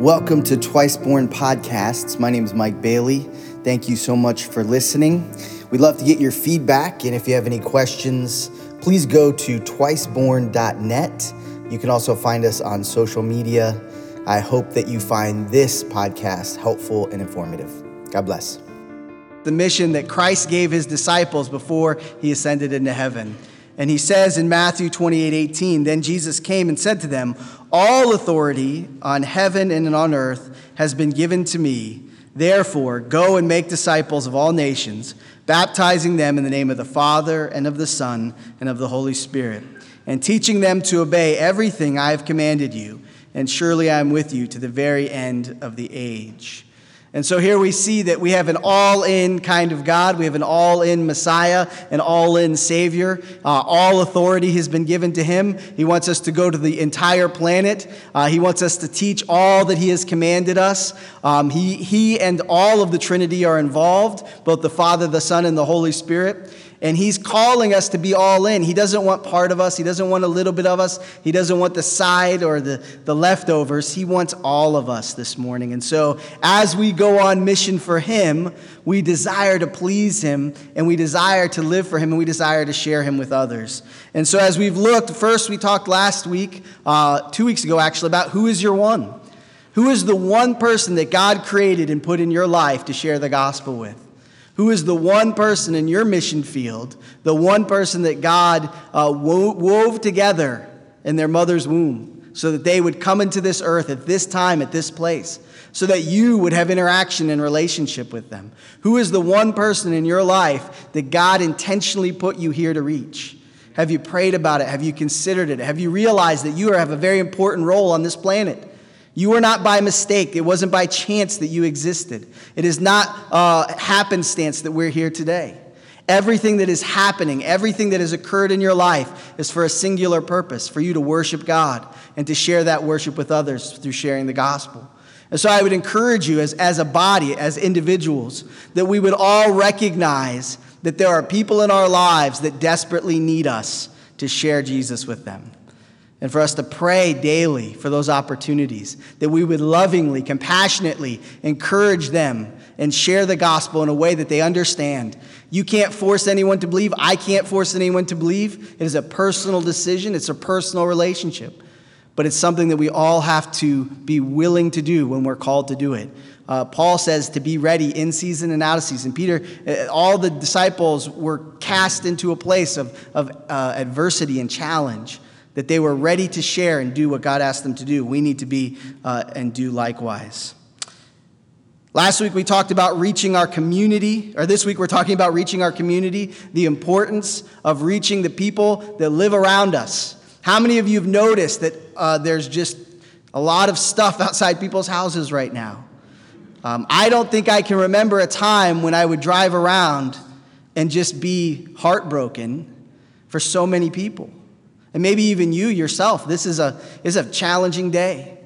Welcome to Twice Born Podcasts. My name is Mike Bailey. Thank you so much for listening. We'd love to get your feedback, and if you have any questions, please go to twiceborn.net. You can also find us on social media. I hope that you find this podcast helpful and informative. God bless. The mission that Christ gave his disciples before he ascended into heaven. And he says in Matthew 28 18, Then Jesus came and said to them, All authority on heaven and on earth has been given to me. Therefore, go and make disciples of all nations, baptizing them in the name of the Father and of the Son and of the Holy Spirit, and teaching them to obey everything I have commanded you. And surely I am with you to the very end of the age. And so here we see that we have an all in kind of God. We have an all in Messiah, an all in Savior. Uh, all authority has been given to Him. He wants us to go to the entire planet. Uh, he wants us to teach all that He has commanded us. Um, he, he and all of the Trinity are involved, both the Father, the Son, and the Holy Spirit. And he's calling us to be all in. He doesn't want part of us. He doesn't want a little bit of us. He doesn't want the side or the, the leftovers. He wants all of us this morning. And so, as we go on mission for him, we desire to please him and we desire to live for him and we desire to share him with others. And so, as we've looked, first we talked last week, uh, two weeks ago actually, about who is your one? Who is the one person that God created and put in your life to share the gospel with? Who is the one person in your mission field, the one person that God uh, wove together in their mother's womb so that they would come into this earth at this time, at this place, so that you would have interaction and relationship with them? Who is the one person in your life that God intentionally put you here to reach? Have you prayed about it? Have you considered it? Have you realized that you have a very important role on this planet? You were not by mistake. It wasn't by chance that you existed. It is not uh, happenstance that we're here today. Everything that is happening, everything that has occurred in your life is for a singular purpose for you to worship God and to share that worship with others through sharing the gospel. And so I would encourage you as, as a body, as individuals, that we would all recognize that there are people in our lives that desperately need us to share Jesus with them and for us to pray daily for those opportunities, that we would lovingly, compassionately encourage them and share the gospel in a way that they understand. You can't force anyone to believe. I can't force anyone to believe. It is a personal decision, it's a personal relationship. But it's something that we all have to be willing to do when we're called to do it. Uh, Paul says to be ready in season and out of season. Peter, uh, all the disciples were cast into a place of, of uh, adversity and challenge that they were ready to share and do what God asked them to do. We need to be uh, and do likewise. Last week we talked about reaching our community, or this week we're talking about reaching our community, the importance of reaching the people that live around us. How many of you have noticed that uh, there's just a lot of stuff outside people's houses right now? Um, I don't think I can remember a time when I would drive around and just be heartbroken for so many people. And maybe even you yourself, this is a, is a challenging day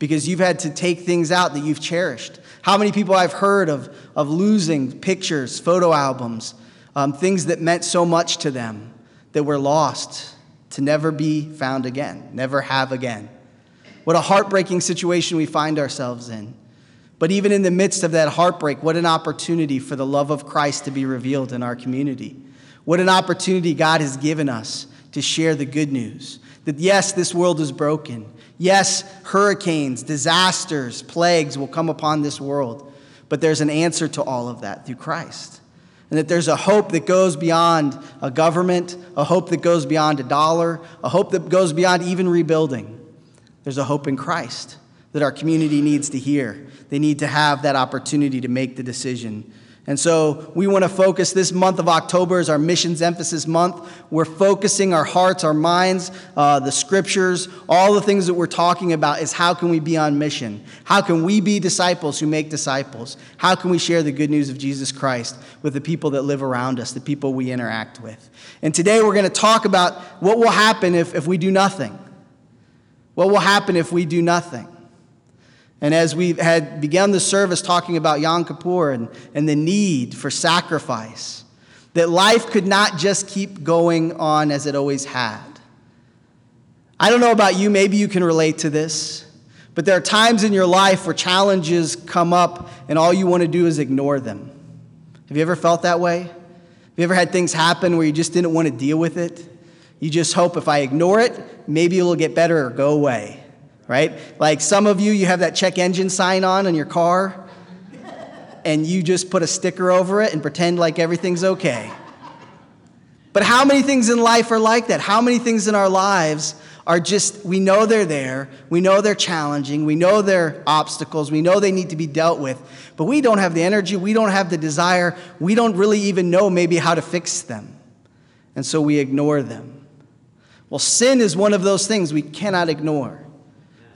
because you've had to take things out that you've cherished. How many people I've heard of, of losing pictures, photo albums, um, things that meant so much to them that were lost to never be found again, never have again. What a heartbreaking situation we find ourselves in. But even in the midst of that heartbreak, what an opportunity for the love of Christ to be revealed in our community. What an opportunity God has given us to share the good news that yes, this world is broken. Yes, hurricanes, disasters, plagues will come upon this world, but there's an answer to all of that through Christ. And that there's a hope that goes beyond a government, a hope that goes beyond a dollar, a hope that goes beyond even rebuilding. There's a hope in Christ that our community needs to hear. They need to have that opportunity to make the decision and so we want to focus this month of October as our missions emphasis month. We're focusing our hearts, our minds, uh, the scriptures, all the things that we're talking about is how can we be on mission? How can we be disciples who make disciples? How can we share the good news of Jesus Christ with the people that live around us, the people we interact with? And today we're going to talk about what will happen if, if we do nothing. What will happen if we do nothing? And as we had begun the service talking about Yom Kippur and, and the need for sacrifice, that life could not just keep going on as it always had. I don't know about you, maybe you can relate to this, But there are times in your life where challenges come up and all you want to do is ignore them. Have you ever felt that way? Have you ever had things happen where you just didn't want to deal with it? You just hope if I ignore it, maybe it'll get better or go away, right? Like some of you, you have that check engine sign on in your car, and you just put a sticker over it and pretend like everything's okay. But how many things in life are like that? How many things in our lives are just, we know they're there, we know they're challenging, we know they're obstacles, we know they need to be dealt with, but we don't have the energy, we don't have the desire, we don't really even know maybe how to fix them. And so we ignore them. Well, sin is one of those things we cannot ignore,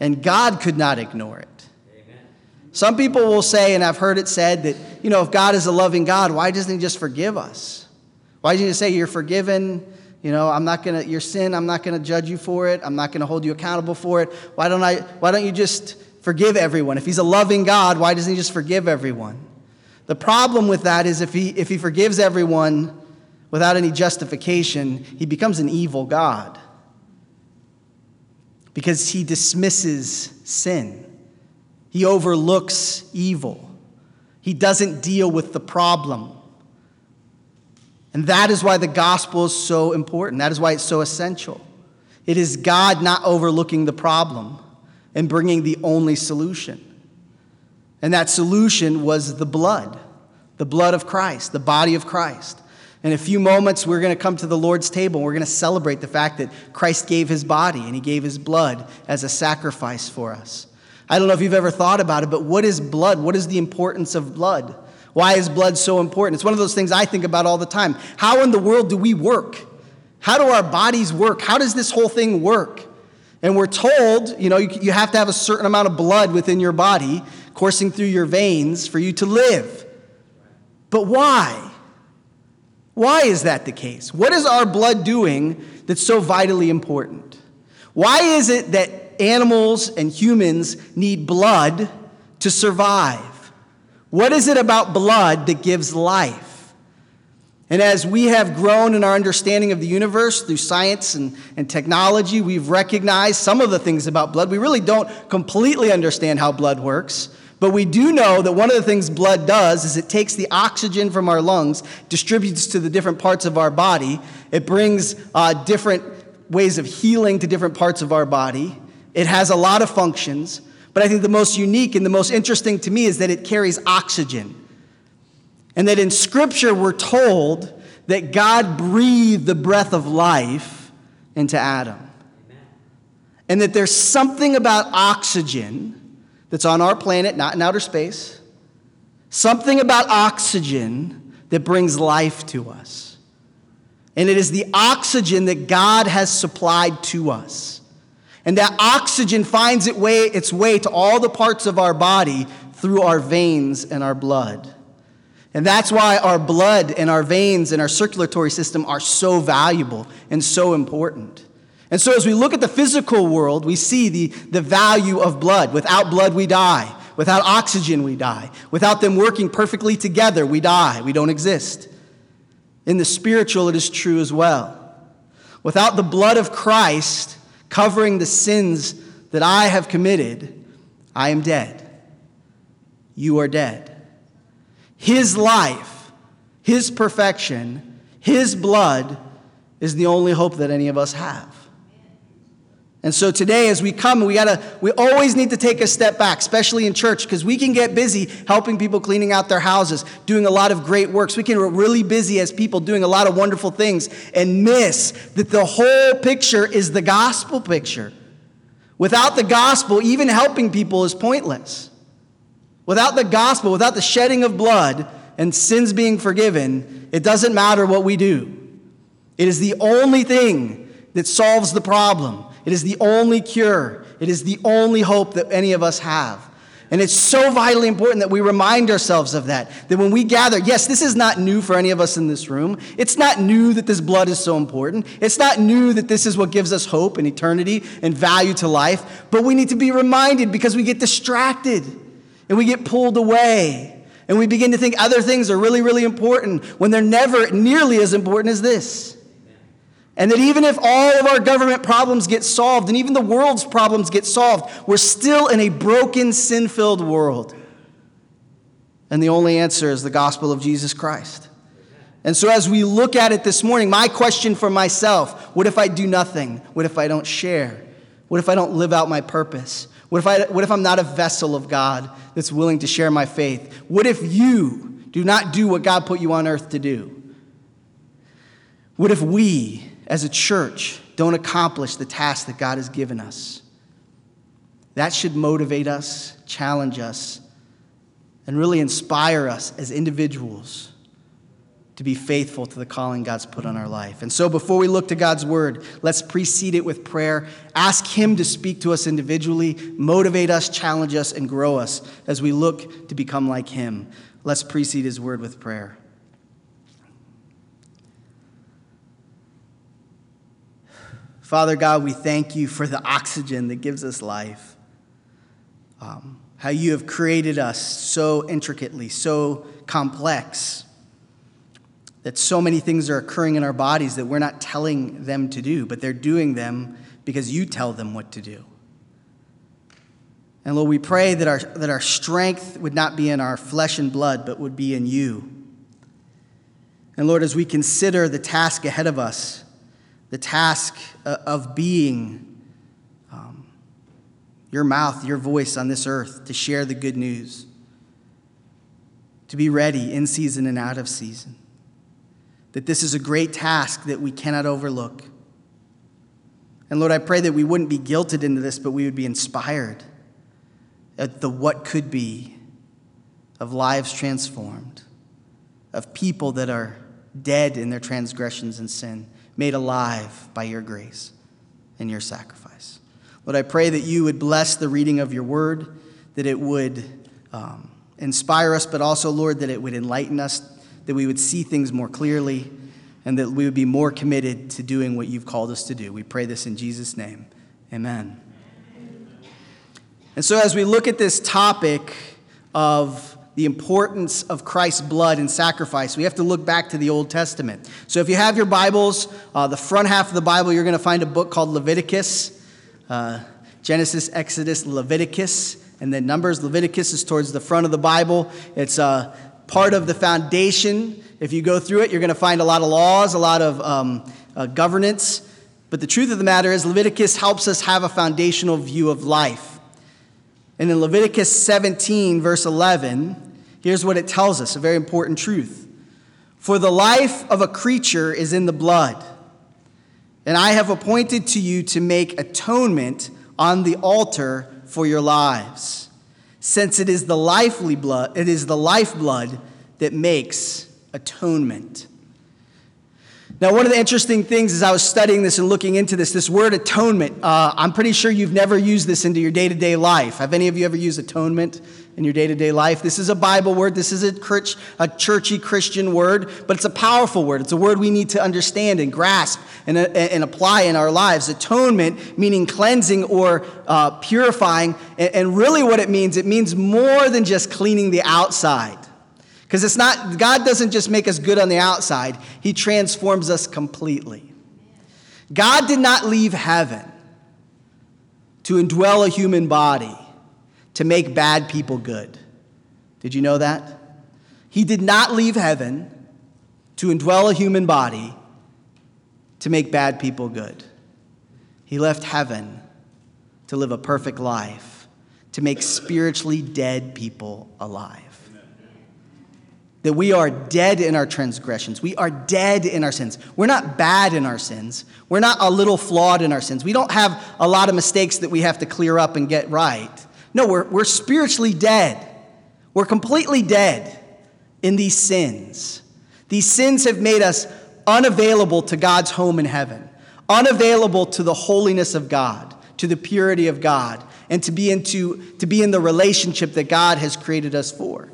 and God could not ignore it. Amen. Some people will say, and I've heard it said, that, you know, if God is a loving God, why doesn't He just forgive us? Why doesn't He say, You're forgiven? You know, I'm not gonna, your sin, I'm not gonna judge you for it. I'm not gonna hold you accountable for it. Why don't I, why don't you just forgive everyone? If he's a loving God, why doesn't he just forgive everyone? The problem with that is if he, if he forgives everyone without any justification, he becomes an evil God. Because he dismisses sin. He overlooks evil. He doesn't deal with the problem. And that is why the gospel is so important. That is why it's so essential. It is God not overlooking the problem and bringing the only solution. And that solution was the blood, the blood of Christ, the body of Christ. In a few moments, we're going to come to the Lord's table and we're going to celebrate the fact that Christ gave his body and he gave his blood as a sacrifice for us. I don't know if you've ever thought about it, but what is blood? What is the importance of blood? Why is blood so important? It's one of those things I think about all the time. How in the world do we work? How do our bodies work? How does this whole thing work? And we're told, you know, you, you have to have a certain amount of blood within your body coursing through your veins for you to live. But why? Why is that the case? What is our blood doing that's so vitally important? Why is it that animals and humans need blood to survive? What is it about blood that gives life? And as we have grown in our understanding of the universe through science and, and technology, we've recognized some of the things about blood. We really don't completely understand how blood works, but we do know that one of the things blood does is it takes the oxygen from our lungs, distributes to the different parts of our body. It brings uh, different ways of healing to different parts of our body. It has a lot of functions. But I think the most unique and the most interesting to me is that it carries oxygen. And that in Scripture, we're told that God breathed the breath of life into Adam. And that there's something about oxygen that's on our planet, not in outer space, something about oxygen that brings life to us. And it is the oxygen that God has supplied to us. And that oxygen finds its way, its way to all the parts of our body through our veins and our blood. And that's why our blood and our veins and our circulatory system are so valuable and so important. And so, as we look at the physical world, we see the, the value of blood. Without blood, we die. Without oxygen, we die. Without them working perfectly together, we die. We don't exist. In the spiritual, it is true as well. Without the blood of Christ, covering the sins that I have committed, I am dead. You are dead. His life, His perfection, His blood is the only hope that any of us have. And so today, as we come, we gotta, we always need to take a step back, especially in church, because we can get busy helping people cleaning out their houses, doing a lot of great works. We can get really busy as people doing a lot of wonderful things and miss that the whole picture is the gospel picture. Without the gospel, even helping people is pointless. Without the gospel, without the shedding of blood and sins being forgiven, it doesn't matter what we do. It is the only thing that solves the problem. It is the only cure. It is the only hope that any of us have. And it's so vitally important that we remind ourselves of that. That when we gather, yes, this is not new for any of us in this room. It's not new that this blood is so important. It's not new that this is what gives us hope and eternity and value to life. But we need to be reminded because we get distracted and we get pulled away. And we begin to think other things are really, really important when they're never nearly as important as this. And that even if all of our government problems get solved and even the world's problems get solved, we're still in a broken, sin filled world. And the only answer is the gospel of Jesus Christ. And so, as we look at it this morning, my question for myself what if I do nothing? What if I don't share? What if I don't live out my purpose? What if, I, what if I'm not a vessel of God that's willing to share my faith? What if you do not do what God put you on earth to do? What if we, as a church, don't accomplish the task that God has given us? That should motivate us, challenge us, and really inspire us as individuals to be faithful to the calling God's put on our life. And so, before we look to God's word, let's precede it with prayer. Ask Him to speak to us individually, motivate us, challenge us, and grow us as we look to become like Him. Let's precede His word with prayer. Father God, we thank you for the oxygen that gives us life. Um, how you have created us so intricately, so complex that so many things are occurring in our bodies that we're not telling them to do, but they're doing them because you tell them what to do. And Lord, we pray that our, that our strength would not be in our flesh and blood, but would be in you. And Lord, as we consider the task ahead of us, the task uh, of being um, your mouth, your voice on this earth to share the good news, to be ready in season and out of season that this is a great task that we cannot overlook. And Lord, I pray that we wouldn't be guilted into this, but we would be inspired at the what could be of lives transformed, of people that are dead in their transgressions and sin, made alive by your grace and your sacrifice. Lord, I pray that you would bless the reading of your word, that it would um, inspire us, but also, Lord, that it would enlighten us that we would see things more clearly, and that we would be more committed to doing what you've called us to do. We pray this in Jesus' name. Amen. And so, as we look at this topic of the importance of Christ's blood and sacrifice, we have to look back to the Old Testament. So, if you have your Bibles, uh, the front half of the Bible, you're going to find a book called Leviticus uh, Genesis, Exodus, Leviticus, and then Numbers. Leviticus is towards the front of the Bible. It's uh, part of the foundation. If you go through it, you're going to find a lot of laws, a lot of um, uh, governance. But the truth of the matter is, Leviticus helps us have a foundational view of life. And in Leviticus 17, verse 11, here's what it tells us a very important truth. For the life of a creature is in the blood, and I have appointed to you to make atonement on the altar for your lives since it is the lively blood, it is the lifeblood that makes atonement. Now, one of the interesting things as I was studying this and looking into this, this word atonement, uh, I'm pretty sure you've never used this into your day to day life. Have any of you ever used atonement in your day to day life? This is a Bible word, this is a, church, a churchy Christian word, but it's a powerful word. It's a word we need to understand and grasp and, uh, and apply in our lives. Atonement, meaning cleansing or uh, purifying, and, and really what it means, it means more than just cleaning the outside. Because it's not, God doesn't just make us good on the outside, He transforms us completely. God did not leave heaven to indwell a human body to make bad people good. Did you know that? He did not leave heaven to indwell a human body to make bad people good. He left heaven to live a perfect life, to make spiritually dead people alive that we are dead in our transgressions. We are dead in our sins. We're not bad in our sins. We're not a little flawed in our sins. We don't have a lot of mistakes that we have to clear up and get right. No, we're, we're spiritually dead. We're completely dead in these sins. These sins have made us unavailable to God's home in heaven, unavailable to the holiness of God, to the purity of God, and to be, into, to be in the relationship that God has created us for.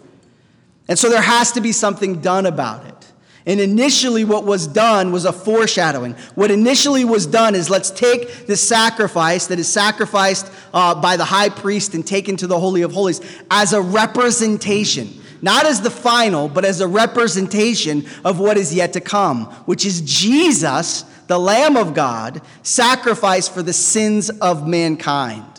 And so there has to be something done about it. And initially, what was done was a foreshadowing. What initially was done is let's take the sacrifice that is sacrificed uh, by the high priest and taken to the Holy of Holies as a representation, not as the final, but as a representation of what is yet to come, which is Jesus, the Lamb of God, sacrificed for the sins of mankind.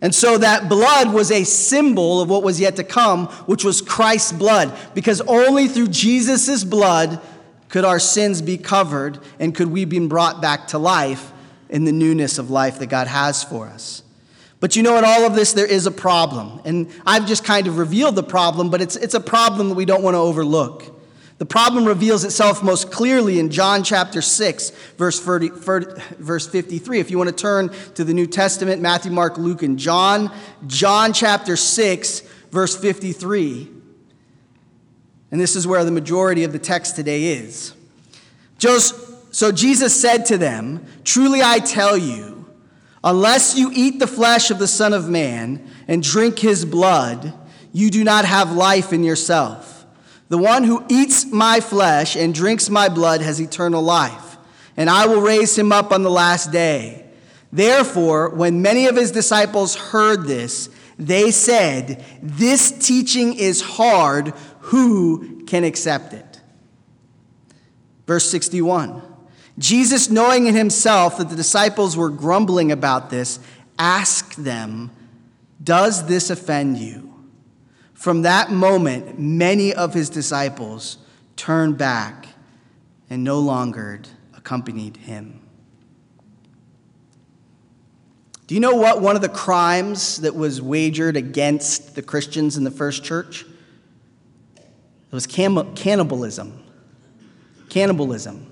And so that blood was a symbol of what was yet to come, which was Christ's blood, because only through Jesus' blood could our sins be covered and could we be brought back to life in the newness of life that God has for us. But you know, in all of this, there is a problem. And I've just kind of revealed the problem, but it's, it's a problem that we don't want to overlook. The problem reveals itself most clearly in John chapter 6, verse, 30, verse 53. If you want to turn to the New Testament, Matthew, Mark, Luke, and John, John chapter 6, verse 53. And this is where the majority of the text today is. So Jesus said to them, Truly I tell you, unless you eat the flesh of the Son of Man and drink his blood, you do not have life in yourself. The one who eats my flesh and drinks my blood has eternal life, and I will raise him up on the last day. Therefore, when many of his disciples heard this, they said, This teaching is hard. Who can accept it? Verse 61 Jesus, knowing in himself that the disciples were grumbling about this, asked them, Does this offend you? From that moment, many of his disciples turned back and no longer accompanied him. Do you know what one of the crimes that was wagered against the Christians in the first church? It was cannibalism. Cannibalism.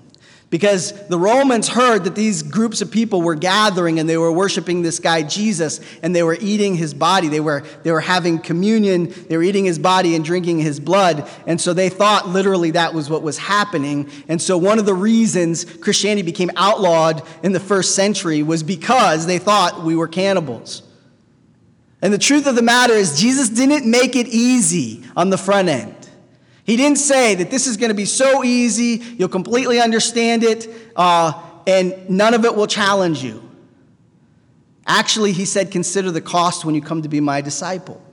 Because the Romans heard that these groups of people were gathering and they were worshiping this guy Jesus and they were eating his body. They were, they were having communion, they were eating his body and drinking his blood. And so they thought literally that was what was happening. And so one of the reasons Christianity became outlawed in the first century was because they thought we were cannibals. And the truth of the matter is, Jesus didn't make it easy on the front end. He didn't say that this is going to be so easy, you'll completely understand it, uh, and none of it will challenge you. Actually, he said, Consider the cost when you come to be my disciple.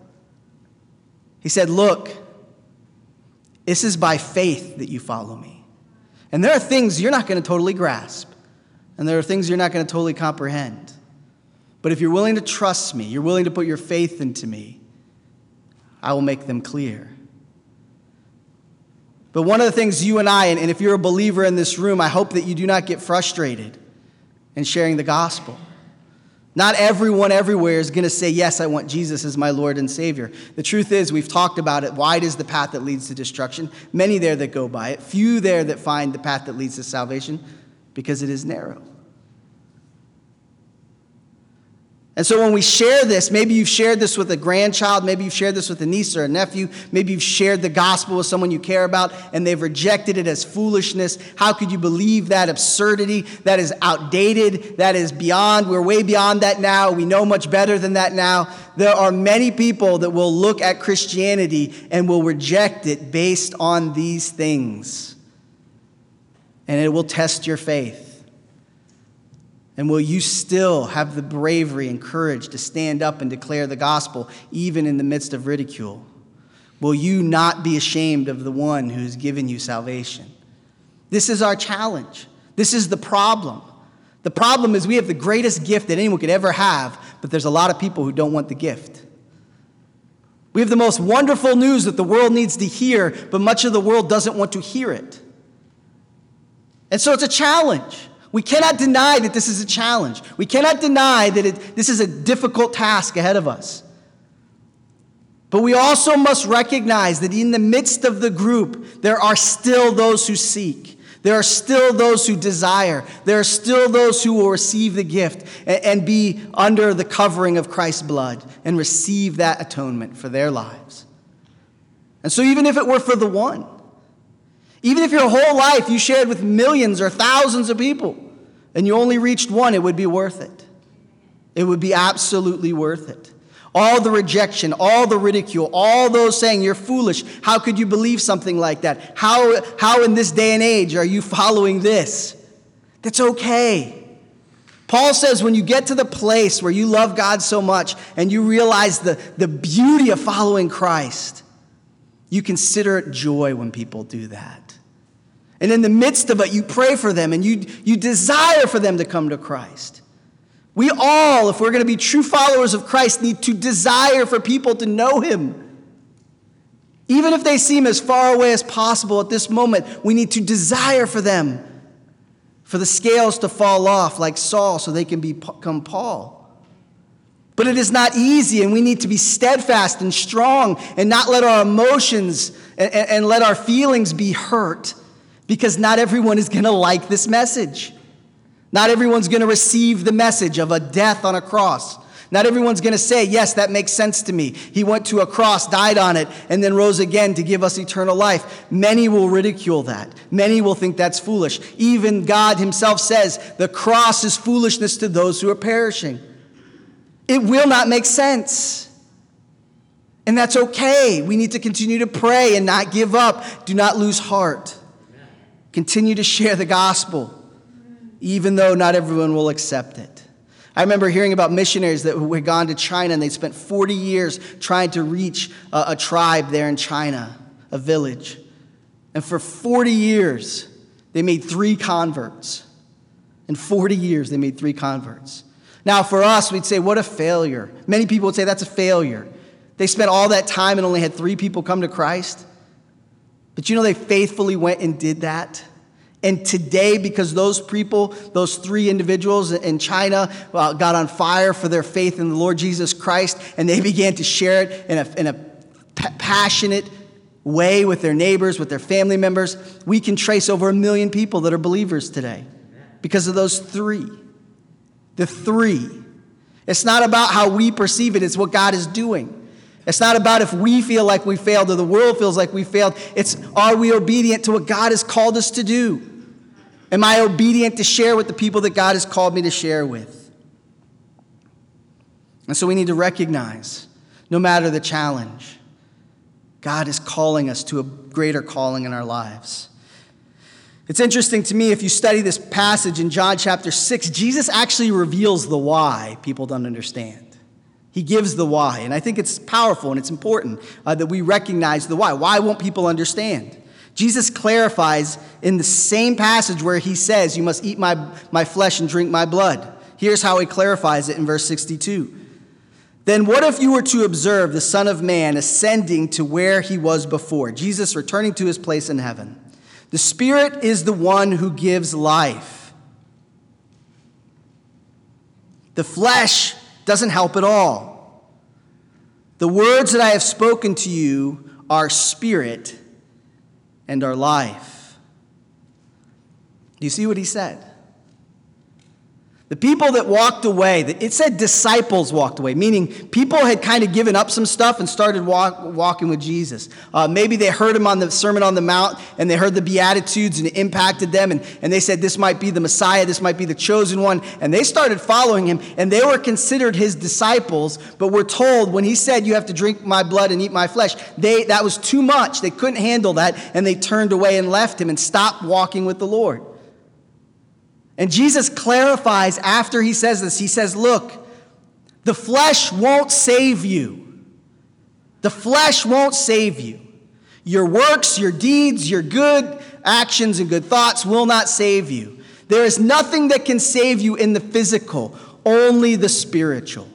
He said, Look, this is by faith that you follow me. And there are things you're not going to totally grasp, and there are things you're not going to totally comprehend. But if you're willing to trust me, you're willing to put your faith into me, I will make them clear. But one of the things you and I, and if you're a believer in this room, I hope that you do not get frustrated in sharing the gospel. Not everyone everywhere is going to say, Yes, I want Jesus as my Lord and Savior. The truth is, we've talked about it. Wide is the path that leads to destruction. Many there that go by it. Few there that find the path that leads to salvation because it is narrow. And so when we share this, maybe you've shared this with a grandchild, maybe you've shared this with a niece or a nephew, maybe you've shared the gospel with someone you care about and they've rejected it as foolishness. How could you believe that absurdity? That is outdated. That is beyond. We're way beyond that now. We know much better than that now. There are many people that will look at Christianity and will reject it based on these things. And it will test your faith. And will you still have the bravery and courage to stand up and declare the gospel, even in the midst of ridicule? Will you not be ashamed of the one who has given you salvation? This is our challenge. This is the problem. The problem is we have the greatest gift that anyone could ever have, but there's a lot of people who don't want the gift. We have the most wonderful news that the world needs to hear, but much of the world doesn't want to hear it. And so it's a challenge. We cannot deny that this is a challenge. We cannot deny that it, this is a difficult task ahead of us. But we also must recognize that in the midst of the group, there are still those who seek. There are still those who desire. There are still those who will receive the gift and, and be under the covering of Christ's blood and receive that atonement for their lives. And so, even if it were for the one, even if your whole life you shared with millions or thousands of people and you only reached one, it would be worth it. It would be absolutely worth it. All the rejection, all the ridicule, all those saying you're foolish. How could you believe something like that? How, how in this day and age are you following this? That's okay. Paul says when you get to the place where you love God so much and you realize the, the beauty of following Christ, you consider it joy when people do that. And in the midst of it, you pray for them and you, you desire for them to come to Christ. We all, if we're going to be true followers of Christ, need to desire for people to know Him. Even if they seem as far away as possible at this moment, we need to desire for them, for the scales to fall off like Saul so they can become Paul. But it is not easy, and we need to be steadfast and strong and not let our emotions and, and let our feelings be hurt because not everyone is going to like this message. Not everyone's going to receive the message of a death on a cross. Not everyone's going to say, Yes, that makes sense to me. He went to a cross, died on it, and then rose again to give us eternal life. Many will ridicule that. Many will think that's foolish. Even God Himself says, The cross is foolishness to those who are perishing. It will not make sense. And that's okay. We need to continue to pray and not give up. Do not lose heart. Continue to share the gospel, even though not everyone will accept it. I remember hearing about missionaries that had gone to China and they spent 40 years trying to reach a, a tribe there in China, a village. And for 40 years, they made three converts. In 40 years, they made three converts. Now, for us, we'd say, what a failure. Many people would say that's a failure. They spent all that time and only had three people come to Christ. But you know, they faithfully went and did that. And today, because those people, those three individuals in China, uh, got on fire for their faith in the Lord Jesus Christ, and they began to share it in a, in a passionate way with their neighbors, with their family members, we can trace over a million people that are believers today because of those three. The three. It's not about how we perceive it, it's what God is doing. It's not about if we feel like we failed or the world feels like we failed. It's are we obedient to what God has called us to do? Am I obedient to share with the people that God has called me to share with? And so we need to recognize no matter the challenge, God is calling us to a greater calling in our lives. It's interesting to me if you study this passage in John chapter 6, Jesus actually reveals the why people don't understand. He gives the why. And I think it's powerful and it's important uh, that we recognize the why. Why won't people understand? Jesus clarifies in the same passage where he says, You must eat my, my flesh and drink my blood. Here's how he clarifies it in verse 62. Then what if you were to observe the Son of Man ascending to where he was before, Jesus returning to his place in heaven? The Spirit is the one who gives life. The flesh doesn't help at all. The words that I have spoken to you are spirit and are life. Do you see what he said? The people that walked away, it said disciples walked away, meaning people had kind of given up some stuff and started walk, walking with Jesus. Uh, maybe they heard him on the Sermon on the Mount and they heard the Beatitudes and it impacted them, and, and they said, This might be the Messiah, this might be the chosen one. And they started following him, and they were considered his disciples. But we're told when he said, You have to drink my blood and eat my flesh, they, that was too much. They couldn't handle that, and they turned away and left him and stopped walking with the Lord. And Jesus clarifies after he says this. He says, Look, the flesh won't save you. The flesh won't save you. Your works, your deeds, your good actions and good thoughts will not save you. There is nothing that can save you in the physical, only the spiritual.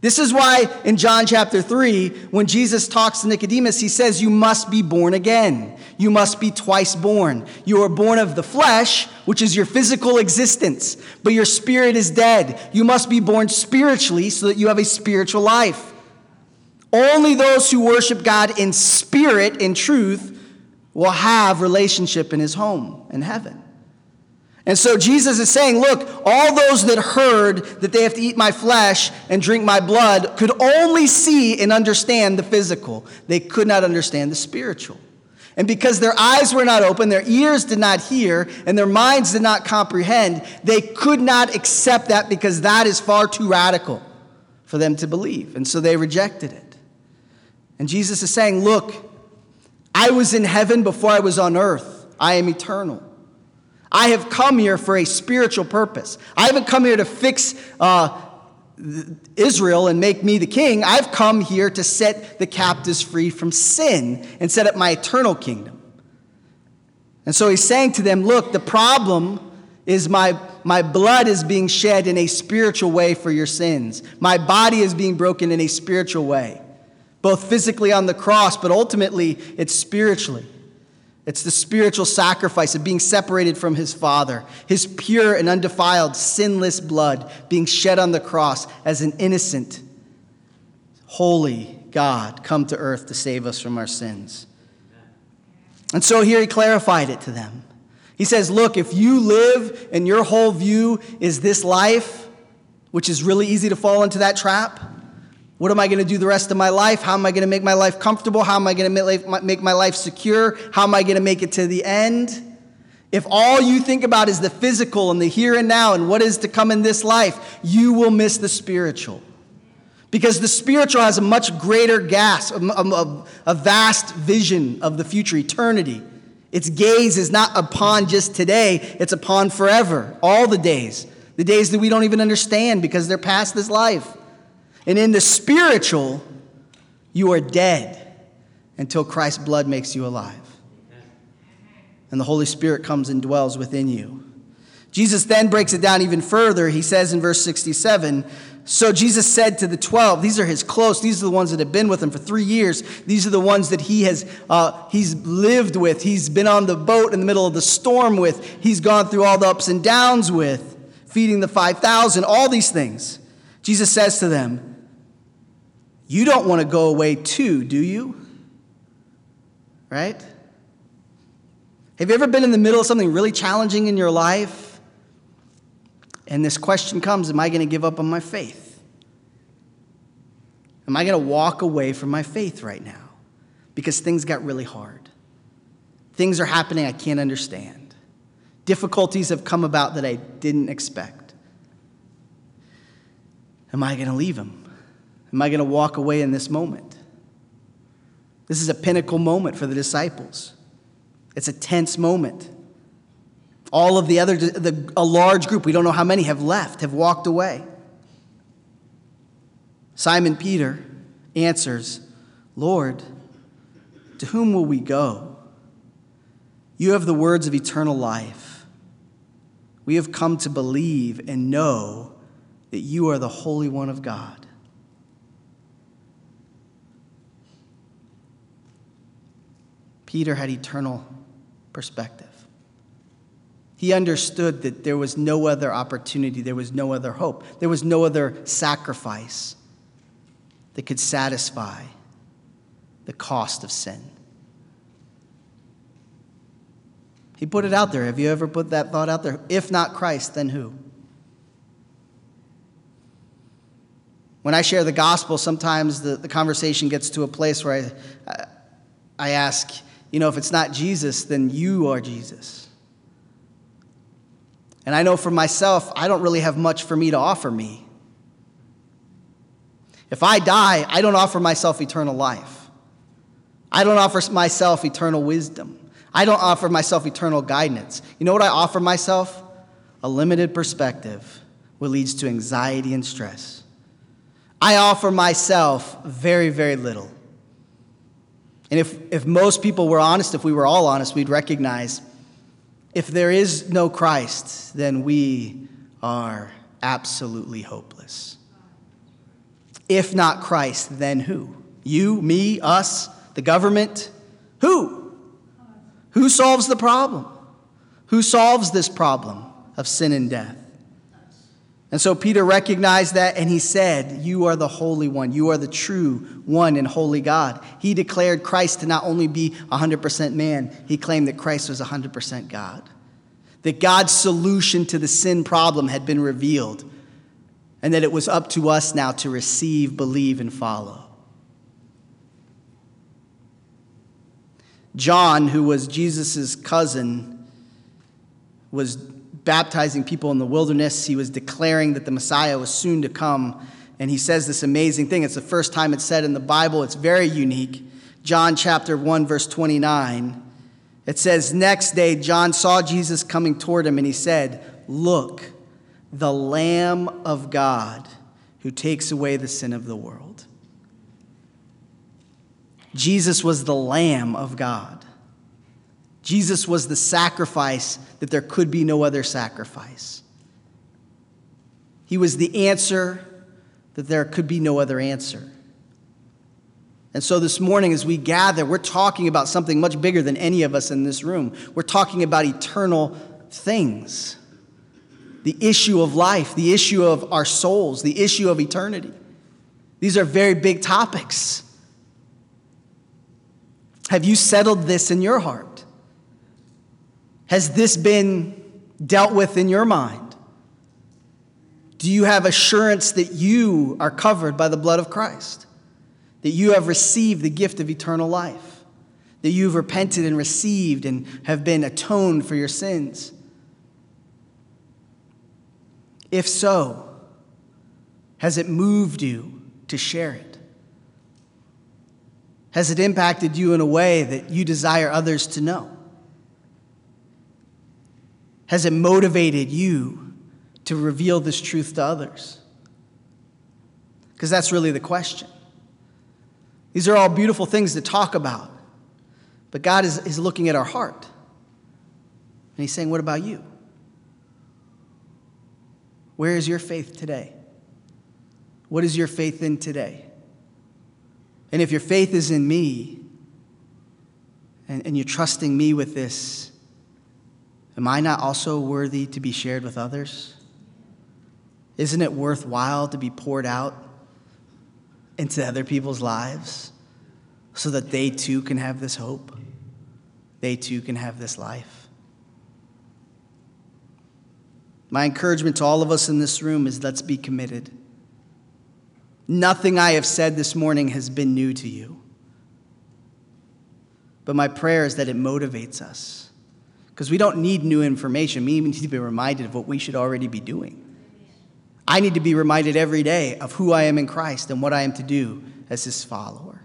This is why in John chapter 3, when Jesus talks to Nicodemus, he says, You must be born again. You must be twice born. You are born of the flesh, which is your physical existence, but your spirit is dead. You must be born spiritually so that you have a spiritual life. Only those who worship God in spirit, in truth, will have relationship in his home in heaven. And so Jesus is saying, Look, all those that heard that they have to eat my flesh and drink my blood could only see and understand the physical. They could not understand the spiritual. And because their eyes were not open, their ears did not hear, and their minds did not comprehend, they could not accept that because that is far too radical for them to believe. And so they rejected it. And Jesus is saying, Look, I was in heaven before I was on earth, I am eternal. I have come here for a spiritual purpose. I haven't come here to fix uh, Israel and make me the king. I've come here to set the captives free from sin and set up my eternal kingdom. And so he's saying to them, Look, the problem is my, my blood is being shed in a spiritual way for your sins. My body is being broken in a spiritual way, both physically on the cross, but ultimately it's spiritually. It's the spiritual sacrifice of being separated from his Father, his pure and undefiled, sinless blood being shed on the cross as an innocent, holy God come to earth to save us from our sins. And so here he clarified it to them. He says, Look, if you live and your whole view is this life, which is really easy to fall into that trap, what am I going to do the rest of my life? How am I going to make my life comfortable? How am I going to make my life secure? How am I going to make it to the end? If all you think about is the physical and the here and now and what is to come in this life, you will miss the spiritual. Because the spiritual has a much greater gas, a, a, a, vast vision of the future, eternity. Its gaze is not upon just today, it's upon forever, all the days. The days that we don't even understand because they're past this life. And in the spiritual, you are dead until Christ's blood makes you alive. And the Holy Spirit comes and dwells within you. Jesus then breaks it down even further. He says in verse 67 so Jesus said to the 12, these are his close, these are the ones that have been with him for three years. These are the ones that he has uh, he's lived with. He's been on the boat in the middle of the storm with. He's gone through all the ups and downs with, feeding the 5,000, all these things. Jesus says to them, You don't want to go away too, do you? Right? Have you ever been in the middle of something really challenging in your life? And this question comes Am I going to give up on my faith? Am I going to walk away from my faith right now? Because things got really hard. Things are happening I can't understand. Difficulties have come about that I didn't expect. Am I going to leave him? Am I going to walk away in this moment? This is a pinnacle moment for the disciples. It's a tense moment. All of the other, the, a large group, we don't know how many, have left, have walked away. Simon Peter answers, Lord, to whom will we go? You have the words of eternal life. We have come to believe and know that you are the Holy One of God. Peter had eternal perspective. He understood that there was no other opportunity, there was no other hope, there was no other sacrifice that could satisfy the cost of sin. He put it out there. Have you ever put that thought out there? If not Christ, then who? When I share the gospel, sometimes the, the conversation gets to a place where I, I ask, you know, if it's not Jesus, then you are Jesus. And I know for myself, I don't really have much for me to offer me. If I die, I don't offer myself eternal life. I don't offer myself eternal wisdom. I don't offer myself eternal guidance. You know what I offer myself? A limited perspective, what leads to anxiety and stress. I offer myself very, very little. And if, if most people were honest, if we were all honest, we'd recognize if there is no Christ, then we are absolutely hopeless. If not Christ, then who? You, me, us, the government? Who? Who solves the problem? Who solves this problem of sin and death? And so Peter recognized that and he said, You are the Holy One. You are the true one and holy God. He declared Christ to not only be 100% man, he claimed that Christ was 100% God. That God's solution to the sin problem had been revealed, and that it was up to us now to receive, believe, and follow. John, who was Jesus' cousin, was baptizing people in the wilderness. He was declaring that the Messiah was soon to come. And he says this amazing thing. It's the first time it's said in the Bible, it's very unique. John chapter 1, verse 29. It says, Next day, John saw Jesus coming toward him, and he said, Look, the Lamb of God who takes away the sin of the world. Jesus was the Lamb of God. Jesus was the sacrifice that there could be no other sacrifice. He was the answer that there could be no other answer. And so this morning, as we gather, we're talking about something much bigger than any of us in this room. We're talking about eternal things the issue of life, the issue of our souls, the issue of eternity. These are very big topics. Have you settled this in your heart? Has this been dealt with in your mind? Do you have assurance that you are covered by the blood of Christ? That you have received the gift of eternal life? That you've repented and received and have been atoned for your sins? If so, has it moved you to share it? Has it impacted you in a way that you desire others to know? Has it motivated you to reveal this truth to others? Because that's really the question. These are all beautiful things to talk about, but God is, is looking at our heart. And He's saying, What about you? Where is your faith today? What is your faith in today? And if your faith is in me, and, and you're trusting me with this, am I not also worthy to be shared with others? Isn't it worthwhile to be poured out into other people's lives so that they too can have this hope? They too can have this life. My encouragement to all of us in this room is let's be committed. Nothing I have said this morning has been new to you. But my prayer is that it motivates us. Because we don't need new information. We need to be reminded of what we should already be doing. I need to be reminded every day of who I am in Christ and what I am to do as his follower.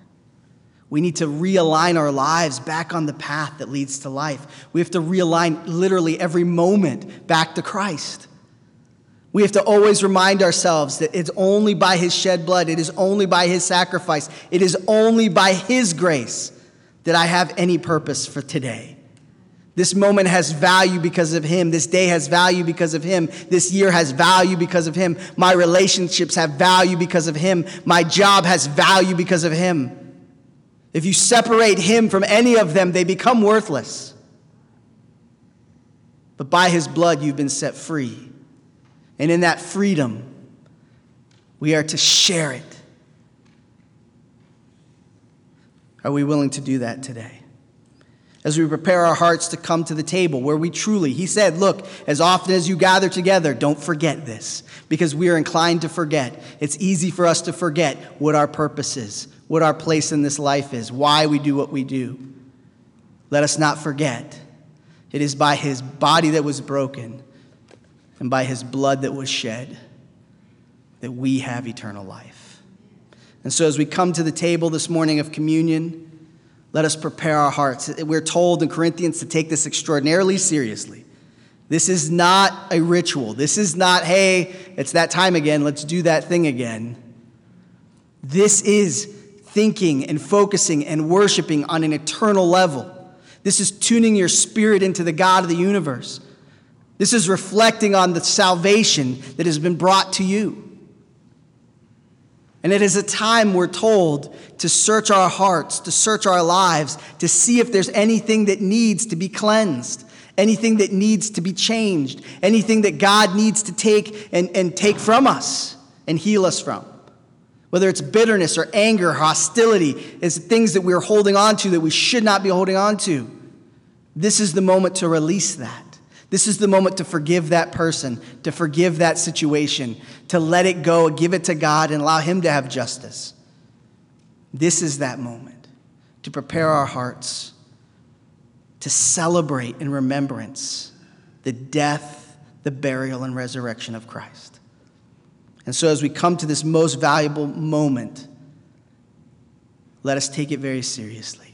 We need to realign our lives back on the path that leads to life. We have to realign literally every moment back to Christ. We have to always remind ourselves that it's only by His shed blood, it is only by His sacrifice, it is only by His grace that I have any purpose for today. This moment has value because of Him. This day has value because of Him. This year has value because of Him. My relationships have value because of Him. My job has value because of Him. If you separate him from any of them, they become worthless. But by his blood, you've been set free. And in that freedom, we are to share it. Are we willing to do that today? As we prepare our hearts to come to the table where we truly, he said, Look, as often as you gather together, don't forget this, because we are inclined to forget. It's easy for us to forget what our purpose is, what our place in this life is, why we do what we do. Let us not forget. It is by his body that was broken and by his blood that was shed that we have eternal life. And so, as we come to the table this morning of communion, let us prepare our hearts. We're told in Corinthians to take this extraordinarily seriously. This is not a ritual. This is not, hey, it's that time again, let's do that thing again. This is thinking and focusing and worshiping on an eternal level. This is tuning your spirit into the God of the universe. This is reflecting on the salvation that has been brought to you. And it is a time we're told to search our hearts, to search our lives, to see if there's anything that needs to be cleansed, anything that needs to be changed, anything that God needs to take and, and take from us and heal us from whether it's bitterness or anger, hostility, is things that we're holding on to that we should not be holding on to. This is the moment to release that. This is the moment to forgive that person, to forgive that situation, to let it go, give it to God, and allow Him to have justice. This is that moment to prepare our hearts to celebrate in remembrance the death, the burial, and resurrection of Christ. And so, as we come to this most valuable moment, let us take it very seriously.